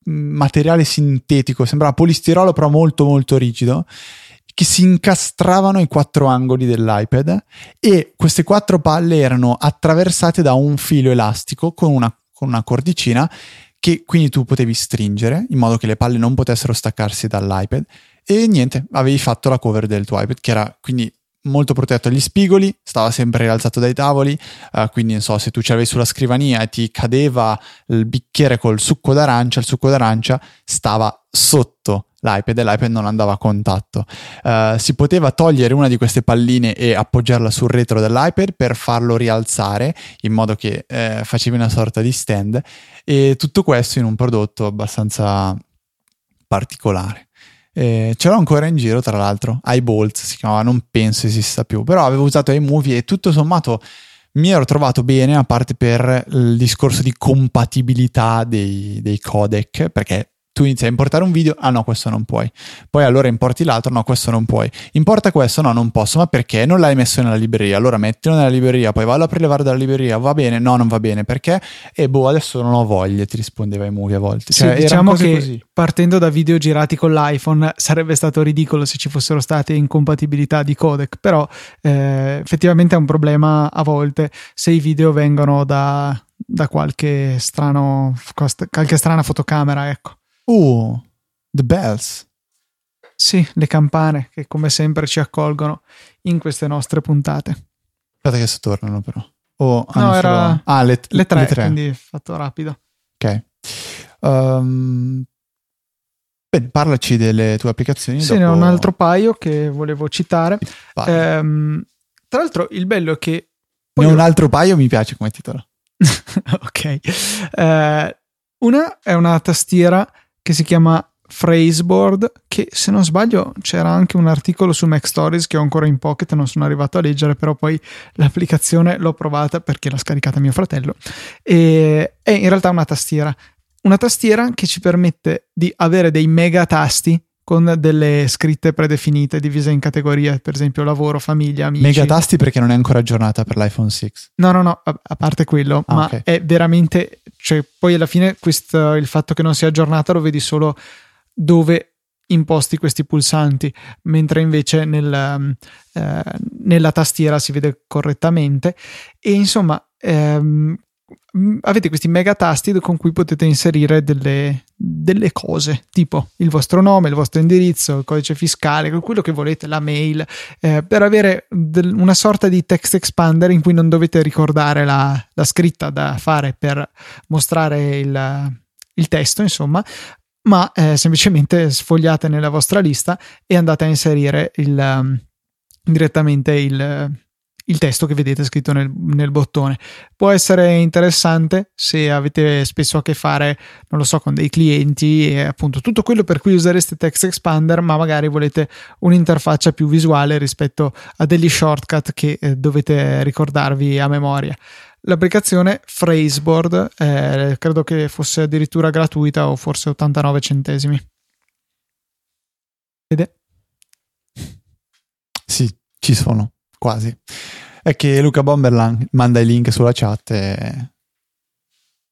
materiale sintetico, sembrava polistirolo però molto molto rigido, che si incastravano ai quattro angoli dell'iPad e queste quattro palle erano attraversate da un filo elastico con una, con una cordicina che quindi tu potevi stringere in modo che le palle non potessero staccarsi dall'iPad e niente, avevi fatto la cover del tuo iPad che era quindi molto protetto agli spigoli, stava sempre rialzato dai tavoli, uh, quindi non so, se tu ce l'avevi sulla scrivania e ti cadeva il bicchiere col succo d'arancia, il succo d'arancia stava sotto l'iPad e l'iPad non andava a contatto. Uh, si poteva togliere una di queste palline e appoggiarla sul retro dell'iPad per farlo rialzare in modo che uh, facevi una sorta di stand e tutto questo in un prodotto abbastanza particolare. Eh, ce l'ho ancora in giro, tra l'altro. iBolts si chiamava, non penso esista più, però avevo usato iMovie e tutto sommato mi ero trovato bene, a parte per il discorso di compatibilità dei, dei codec, perché tu inizi a importare un video, ah no, questo non puoi. Poi allora importi l'altro, no, questo non puoi. Importa questo, no, non posso. Ma perché? Non l'hai messo nella libreria. Allora mettilo nella libreria, poi vallo a prelevare dalla libreria. Va bene? No, non va bene. Perché? E boh, adesso non ho voglia, ti rispondeva i movie a volte. Cioè, sì, diciamo che così. partendo da video girati con l'iPhone sarebbe stato ridicolo se ci fossero state incompatibilità di codec, però eh, effettivamente è un problema a volte se i video vengono da, da qualche strano qualche strana fotocamera, ecco. Uh, the bells. Sì, le campane che come sempre ci accolgono in queste nostre puntate. Aspetta che si tornano però. Oh, no, era ah, le, le, tre, le, tre, quindi fatto rapido. Ok. Um, bene, parlaci delle tue applicazioni. Sì, dopo... ne ho un altro paio che volevo citare. Um, tra l'altro il bello è che... Ne ho un altro paio, mi piace come titolo. ok. Uh, una è una tastiera che si chiama Phraseboard, che se non sbaglio c'era anche un articolo su Mac Stories che ho ancora in pocket, non sono arrivato a leggere, però poi l'applicazione l'ho provata perché l'ha scaricata mio fratello. E è in realtà una tastiera, una tastiera che ci permette di avere dei mega tasti con delle scritte predefinite divise in categorie, per esempio lavoro, famiglia, amici. Megatasti perché non è ancora aggiornata per l'iPhone 6. No, no, no, a, a parte quello, Ah, ma ok. è veramente, cioè poi alla fine questo, il fatto che non sia aggiornata lo vedi solo dove imposti questi pulsanti, mentre invece nel, um, eh, nella tastiera si vede correttamente e insomma ehm, avete questi mega tasti con cui potete inserire delle, delle cose tipo il vostro nome, il vostro indirizzo, il codice fiscale, quello che volete, la mail, eh, per avere del- una sorta di text expander in cui non dovete ricordare la, la scritta da fare per mostrare il, il testo, insomma, ma eh, semplicemente sfogliate nella vostra lista e andate a inserire il, um, direttamente il, il testo che vedete scritto nel, nel bottone. Può essere interessante se avete spesso a che fare, non lo so, con dei clienti e appunto tutto quello per cui usereste Text Expander, ma magari volete un'interfaccia più visuale rispetto a degli shortcut che eh, dovete ricordarvi a memoria. L'applicazione Phraseboard eh, credo che fosse addirittura gratuita o forse 89 centesimi. Vede? Sì, ci sono, quasi. È che Luca Bomberland manda i link sulla chat e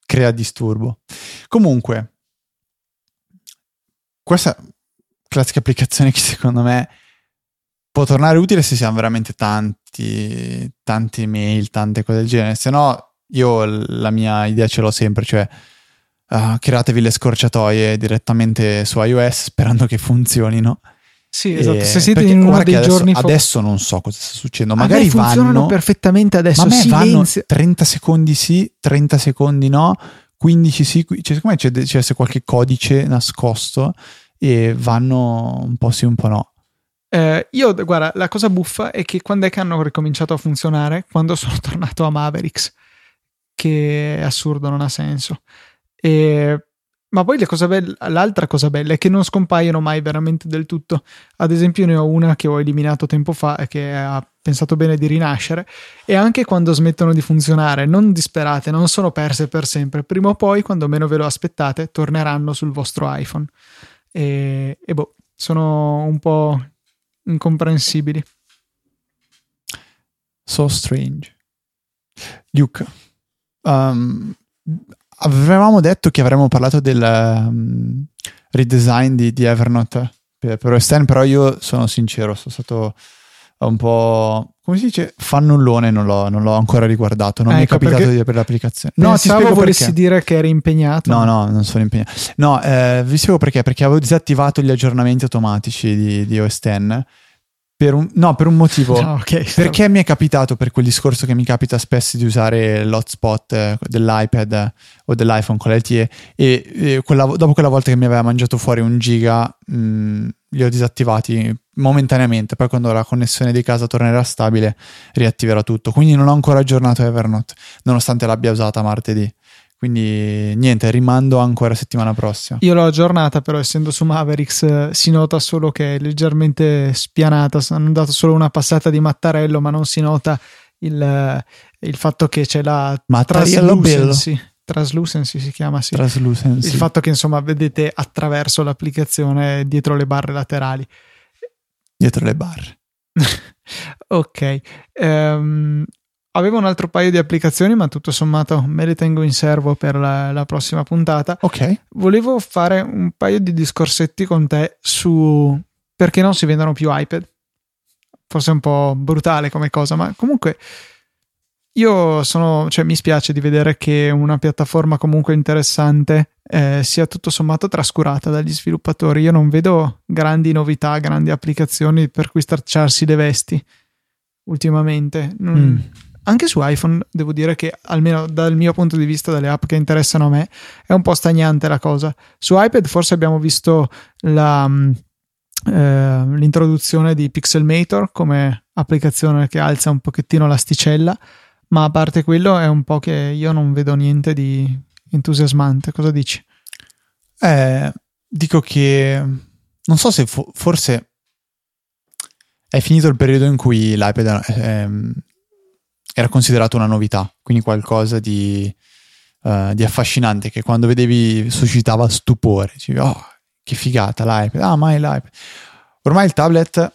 crea disturbo. Comunque, questa classica applicazione che secondo me può tornare utile se siamo veramente tanti, tanti mail, tante cose del genere. Se no, io la mia idea ce l'ho sempre, cioè ah, createvi le scorciatoie direttamente su iOS sperando che funzionino. Sì, E- esatto. Se siete in uno dei adesso, giorni fo- adesso non so cosa sta succedendo. Magari funzionano vanno, perfettamente adesso. ma a me vanno silenzio. 30 secondi sì, 30 secondi no, 15 sì. Cioè, secondo me c'è, c'è se qualche codice nascosto e vanno un po' sì, un po' no. Eh, io, guarda, la cosa buffa è che quando è che hanno ricominciato a funzionare? Quando sono tornato a Mavericks, che è assurdo, non ha senso. E- ma poi cosa bella- l'altra cosa bella è che non scompaiono mai veramente del tutto. Ad esempio, ne ho una che ho eliminato tempo fa e che ha pensato bene di rinascere. E anche quando smettono di funzionare, non disperate, non sono perse per sempre. Prima o poi, quando meno ve lo aspettate, torneranno sul vostro iPhone. E, e boh, sono un po' incomprensibili. So strange. Luke, um, avevamo detto che avremmo parlato del um, redesign di, di Evernote per, per X, però io sono sincero, sono stato un po', come si dice, fannullone, non l'ho, non l'ho ancora riguardato, non mi è Ecco, capitato perché di aprire l'applicazione. No, ti Pensavo spiego volessi perché. dire che eri impegnato. No, no, non sono impegnato. No, eh, vi spiego perché. Perché avevo disattivato gli aggiornamenti automatici di, di OS X. Per un, no, per un motivo. Ah, ok. Perché mi è capitato per quel discorso che mi capita spesso di usare l'hotspot eh, dell'iPad eh, o dell'iPhone con l'LTE e, e quella- dopo quella volta che mi aveva mangiato fuori un giga mh, li ho disattivati momentaneamente poi quando la connessione di casa tornerà stabile riattiverò tutto quindi non ho ancora aggiornato Evernote nonostante l'abbia usata martedì quindi niente rimando ancora settimana prossima Io l'ho aggiornata, però essendo su Mavericks eh, si nota solo che è leggermente spianata. Hanno dato solo una passata di mattarello, ma non si nota il, eh, il fatto che c'è la translucency. Translucency si chiama, sì. Translucency Il fatto che insomma vedete attraverso l'applicazione dietro le barre laterali. dietro le barre Ok. Ehm, avevo un altro paio di applicazioni, ma tutto sommato me le tengo in serbo per la, la prossima puntata. ok Volevo fare un paio di discorsetti con te su perché non si vendono più iPad. Forse è un po' brutale come cosa, ma comunque io sono, cioè mi spiace di vedere che una piattaforma comunque interessante eh, sia tutto sommato trascurata dagli sviluppatori. Io non vedo grandi novità, grandi applicazioni per cui stracciarsi le vesti ultimamente. Non- Mm. Anche su iPhone devo dire che almeno dal mio punto di vista dalle app che interessano a me è un po' stagnante la cosa. Su iPad forse abbiamo visto la, mm, eh, l'introduzione di Pixelmator come applicazione che alza un pochettino l'asticella, ma a parte quello è un po' che io non vedo niente di entusiasmante. Cosa dici? Eh, dico che non so se fo- forse è finito il periodo in cui l'iPad ehm, era considerato una novità, quindi qualcosa di, eh, di affascinante che quando vedevi suscitava stupore. Dicevi, oh, che figata l'iPad, ah mai l'iPad. Ormai il tablet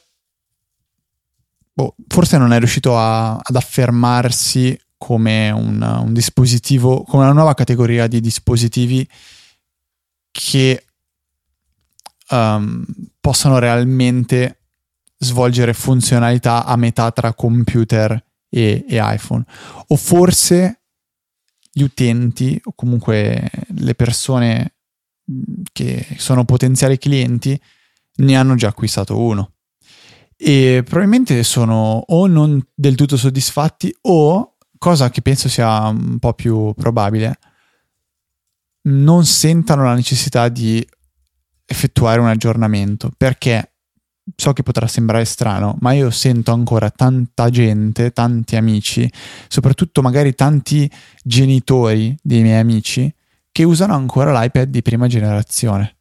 boh, forse non è riuscito a, ad affermarsi come un, un, dispositivo, come una nuova categoria di dispositivi che um, possano realmente svolgere funzionalità a metà tra computer e, e iPhone. O forse gli utenti o comunque le persone che sono potenziali clienti ne hanno già acquistato uno e probabilmente sono o non del tutto soddisfatti o, cosa che penso sia un po' più probabile, non sentano la necessità di effettuare un aggiornamento perché so che potrà sembrare strano, ma io sento ancora tanta gente, tanti amici, soprattutto magari tanti genitori dei miei amici che usano ancora l'iPad di prima generazione.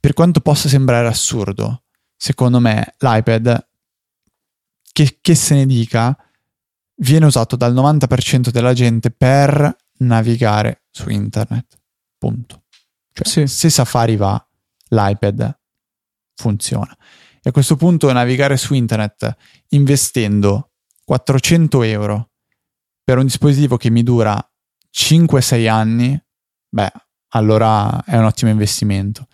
Per quanto possa sembrare assurdo, secondo me l'iPad che, che se ne dica, viene usato dal 90% della gente per navigare su internet. Punto. Cioè, sì. se Safari va, l'iPad funziona. E a questo punto navigare su internet investendo 400 euro per un dispositivo che mi dura 5-6 anni, beh, allora è un ottimo investimento.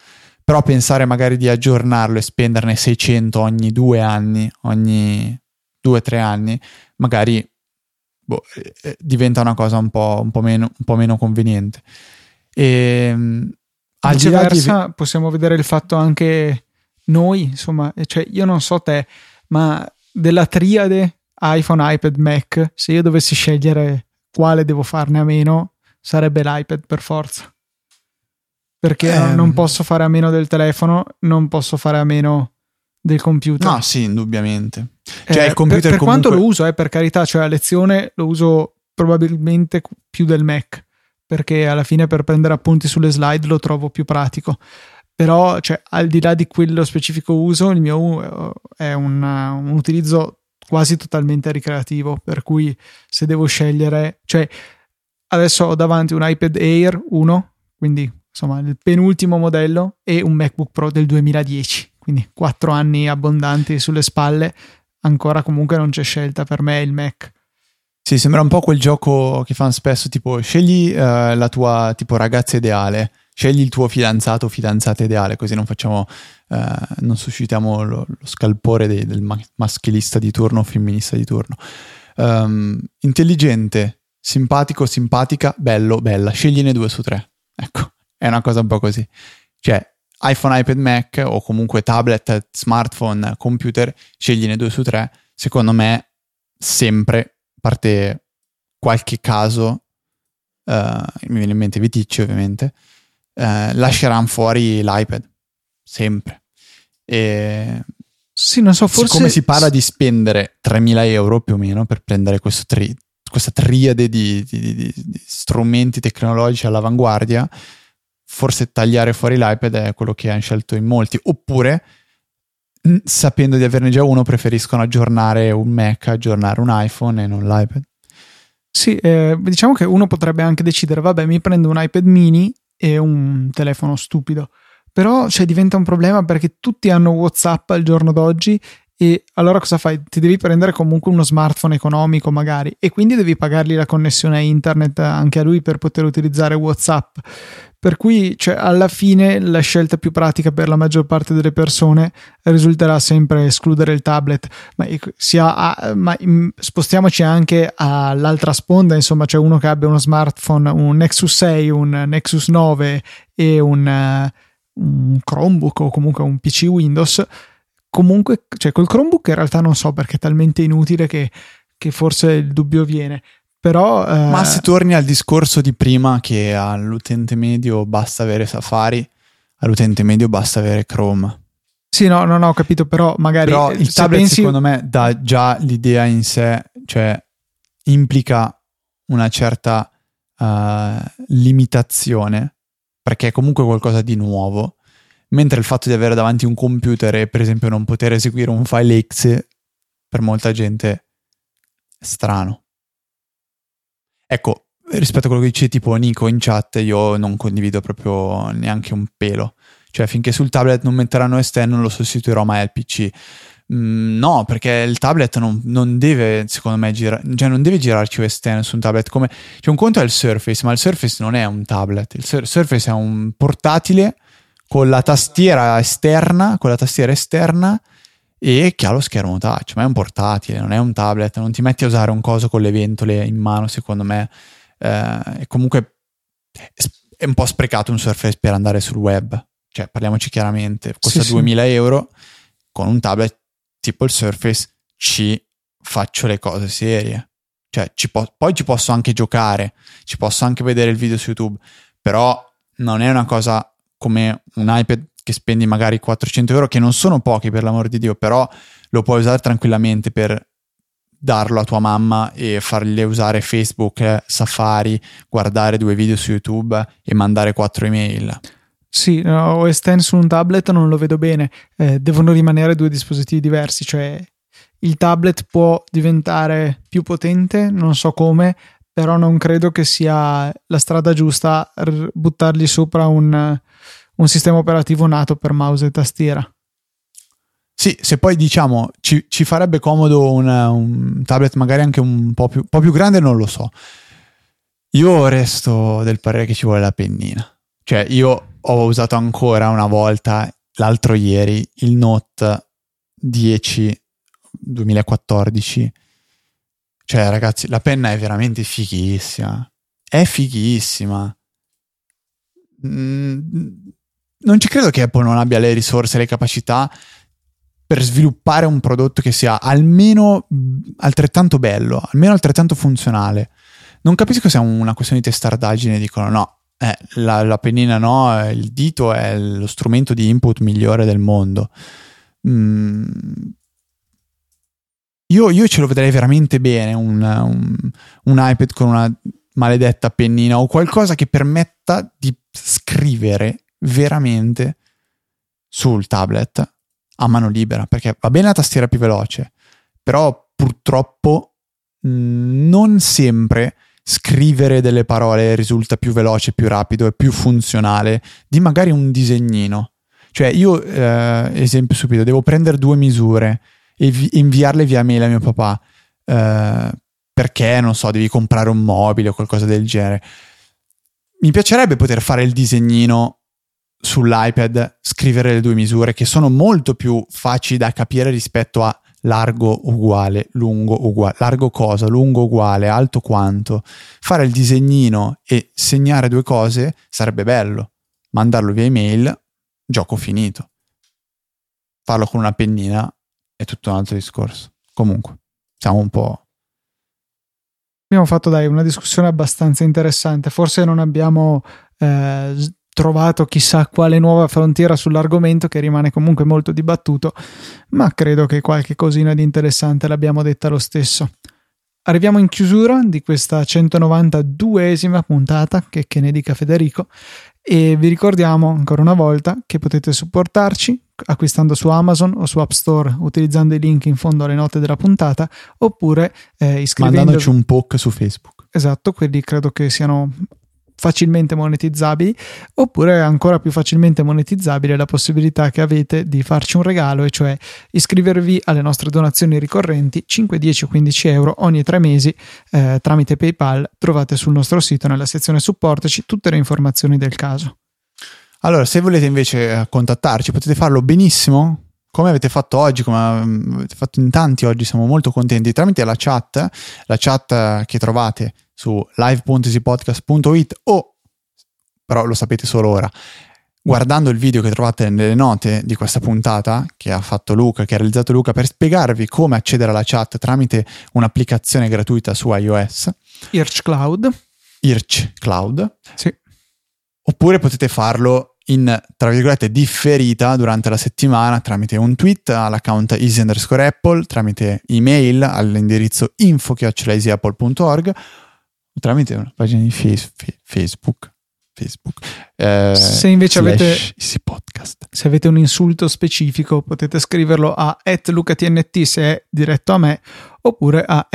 Però pensare magari di aggiornarlo e spenderne 600 ogni due anni, ogni due o tre anni, magari boh, eh, diventa una cosa un po', un po', meno, un po meno, conveniente. E, ehm, Viceversa, di... possiamo vedere il fatto anche noi, insomma, cioè io non so te, ma della triade iPhone, iPad, Mac, se io dovessi scegliere quale devo farne a meno, sarebbe l'iPad per forza. Perché eh, non posso fare a meno del telefono, non posso fare a meno del computer. No, sì, indubbiamente. Cioè, eh, il computer per, per comunque... quanto lo uso, eh, per carità, cioè a lezione lo uso probabilmente più del Mac, perché alla fine per prendere appunti sulle slide lo trovo più pratico. Però, cioè, al di là di quello specifico uso, il mio è un, un utilizzo quasi totalmente ricreativo, per cui se devo scegliere, cioè adesso ho davanti un iPad Air 1, quindi insomma il penultimo modello, e un MacBook Pro del 2010 quindi quattro anni abbondanti sulle spalle, ancora comunque non c'è scelta per me il Mac. Sì, sembra un po' quel gioco che fanno spesso, tipo scegli uh, la tua tipo ragazza ideale, scegli il tuo fidanzato o fidanzata ideale, così non facciamo, uh, non suscitiamo lo, lo scalpore dei, del maschilista di turno o femminista di turno. Um, intelligente, simpatico, simpatica, bello, bella, scegliene due su tre. Ecco, è una cosa un po' così. Cioè, iPhone, iPad, Mac o comunque tablet, smartphone, computer, scegliene due su tre. Secondo me, sempre, a parte qualche caso, uh, mi viene in mente Viticci ovviamente, uh, lasceranno fuori l'iPad. Sempre. E sì, non so, forse... Siccome si parla di spendere 3.000 euro più o meno per prendere tri- questa triade di, di, di, di strumenti tecnologici all'avanguardia, forse tagliare fuori l'iPad è quello che hanno scelto in molti, oppure sapendo di averne già uno preferiscono aggiornare un Mac, aggiornare un iPhone e non l'iPad. Sì, eh, diciamo che uno potrebbe anche decidere, vabbè, mi prendo un iPad mini e un telefono stupido. Però cioè, diventa un problema perché tutti hanno WhatsApp al giorno d'oggi e allora cosa fai? Ti devi prendere comunque uno smartphone economico magari e quindi devi pagargli la connessione a internet anche a lui per poter utilizzare WhatsApp. Per cui cioè, alla fine la scelta più pratica per la maggior parte delle persone risulterà sempre escludere il tablet. Ma, sia, ma spostiamoci anche all'altra sponda, insomma, c'è uno che abbia uno smartphone, un Nexus 6, un Nexus 9 e un, un Chromebook o comunque un PC Windows. Comunque, cioè col Chromebook in realtà non so perché è talmente inutile che, che forse il dubbio viene però, eh... Ma se torni al discorso di prima che all'utente medio basta avere Safari, all'utente medio basta avere Chrome. Sì, no, non ho capito, però magari... Però il tablet pensi... secondo me dà già l'idea in sé, cioè implica una certa uh, limitazione, perché è comunque qualcosa di nuovo, mentre il fatto di avere davanti un computer e per esempio non poter eseguire un file X per molta gente è strano. Ecco, rispetto a quello che dice tipo Nico in chat, io non condivido proprio neanche un pelo. Cioè, finché sul tablet non metteranno S10 non lo sostituirò mai al PC. Mm, no, perché il tablet non, non deve, secondo me, girare, cioè non deve girarci X su un tablet come... Cioè un conto è il Surface, ma il Surface non è un tablet, il Sur- Surface è un portatile con la tastiera esterna, con la tastiera esterna e che ha lo schermo touch, ma è un portatile, non è un tablet, non ti metti a usare un coso con le ventole in mano, secondo me. Eh, e comunque è un po' sprecato un Surface per andare sul web, cioè parliamoci chiaramente, costa sì, 2000 sì. euro, con un tablet tipo il Surface ci faccio le cose serie. Cioè, ci po- poi ci posso anche giocare, ci posso anche vedere il video su YouTube, però non è una cosa come un iPad che spendi magari 400 euro, che non sono pochi per l'amor di Dio, però lo puoi usare tranquillamente per darlo a tua mamma e fargli usare Facebook, Safari, guardare due video su YouTube e mandare quattro email. Sì, OS X su un tablet non lo vedo bene, eh, devono rimanere due dispositivi diversi, cioè il tablet può diventare più potente, non so come, però non credo che sia la strada giusta buttargli sopra un, un, sistema operativo nato per mouse e tastiera. Sì, se poi diciamo ci, ci farebbe comodo un, un, tablet magari anche un po' più, po più grande, non lo so. Io resto del parere che ci vuole la pennina. Cioè, io ho usato ancora una volta l'altro ieri il Note 10 2014. Cioè, ragazzi, la penna è veramente fighissima. È fighissima. Mm, non ci credo che Apple non abbia le risorse, le capacità per sviluppare un prodotto che sia almeno altrettanto bello, almeno altrettanto funzionale. Non capisco se è una questione di testardaggine, dicono no, eh, la, la, pennina no, eh, il dito è lo strumento di input migliore del mondo. Mm. Io, io, ce lo vedrei veramente bene un, un, un, iPad con una maledetta pennina o qualcosa che permetta di scrivere veramente sul tablet a mano libera, perché va bene la tastiera più veloce, però purtroppo mm, non sempre scrivere delle parole risulta più veloce, più rapido e più funzionale di magari un disegnino. Cioè io, eh, esempio stupido, devo prendere due misure e vi- inviarle via mail a mio papà eh, perché, non so, devi comprare un mobile o qualcosa del genere. Mi piacerebbe poter fare il disegnino sull'iPad, scrivere le due misure che sono molto più facili da capire rispetto a largo uguale, lungo uguale, largo cosa, lungo uguale, alto quanto. Fare il disegnino e segnare due cose sarebbe bello. Mandarlo via email, gioco finito. Farlo con una pennina è tutto un altro discorso. Comunque, siamo un po'... Abbiamo fatto dai una discussione abbastanza interessante. Forse non abbiamo eh, trovato chissà quale nuova frontiera sull'argomento che rimane comunque molto dibattuto, ma credo che qualche cosina di interessante l'abbiamo detta lo stesso. Arriviamo in chiusura di questa 192esima puntata, che, che ne dica Federico, e vi ricordiamo ancora una volta che potete supportarci acquistando su Amazon o su App Store utilizzando i link in fondo alle note della puntata oppure eh, iscrivendovi mandandoci un poke su Facebook. Esatto, quelli credo che siano facilmente monetizzabili oppure ancora più facilmente monetizzabile la possibilità che avete di farci un regalo e cioè iscrivervi alle nostre donazioni ricorrenti 5, 10 o 15 euro ogni tre mesi eh, tramite PayPal trovate sul nostro sito nella sezione supportaci tutte le informazioni del caso. Allora se volete invece eh, contattarci potete farlo benissimo come avete fatto oggi, come mm, avete fatto in tanti oggi, siamo molto contenti, tramite la chat, la chat che trovate su live.easypodcast.it o, però lo sapete solo ora, guardando il video che trovate nelle note di questa puntata che ha fatto Luca, che ha realizzato Luca per spiegarvi come accedere alla chat tramite un'applicazione gratuita su iOS. Irch Cloud. Irch Cloud. Sì. Oppure potete farlo in, tra virgolette, differita durante la settimana tramite un tweet all'account easy underscore apple, tramite email all'indirizzo info.easyapple.org tramite una pagina di face, Facebook. Facebook. Eh, se invece avete, se avete un insulto specifico potete scriverlo a lucatnt se è diretto a me oppure a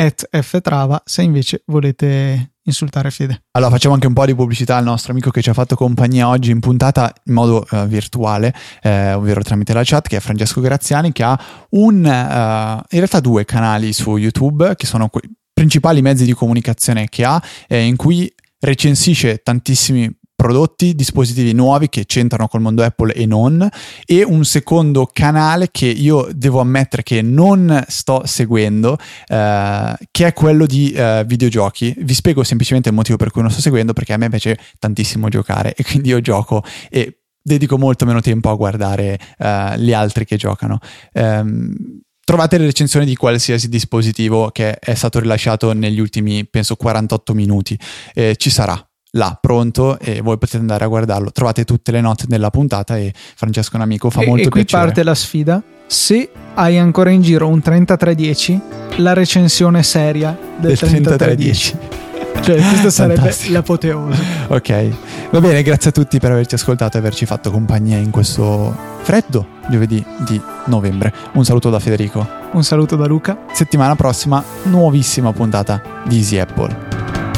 ftrava se invece volete insultare Fede. Allora facciamo anche un po' di pubblicità al nostro amico che ci ha fatto compagnia oggi in puntata in modo uh, virtuale, eh, ovvero tramite la chat, che è Francesco Graziani, che ha un, uh, in realtà due canali su YouTube, che sono i principali mezzi di comunicazione che ha, eh, in cui recensisce tantissimi prodotti, dispositivi nuovi che c'entrano col mondo Apple e non, e un secondo canale che io devo ammettere che non sto seguendo, eh, che è quello di eh, videogiochi. Vi spiego semplicemente il motivo per cui non sto seguendo, perché a me piace tantissimo giocare e quindi io gioco e dedico molto meno tempo a guardare eh, gli altri che giocano. Um, trovate le recensioni di qualsiasi dispositivo che è stato rilasciato negli ultimi, penso, 48 minuti. Eh, ci sarà, là pronto e voi potete andare a guardarlo. Trovate tutte le note nella puntata e Francesco è un amico fa e, molto e qui piacere. parte la sfida. Se hai ancora in giro un 3310, la recensione seria del, del 3310. 3310. Cioè, questa sarebbe Fantastico. l'apoteosi. Ok, va bene, grazie a tutti per averci ascoltato e averci fatto compagnia in questo freddo giovedì di novembre. Un saluto da Federico. Un saluto da Luca. Settimana prossima, nuovissima puntata di Easy Apple.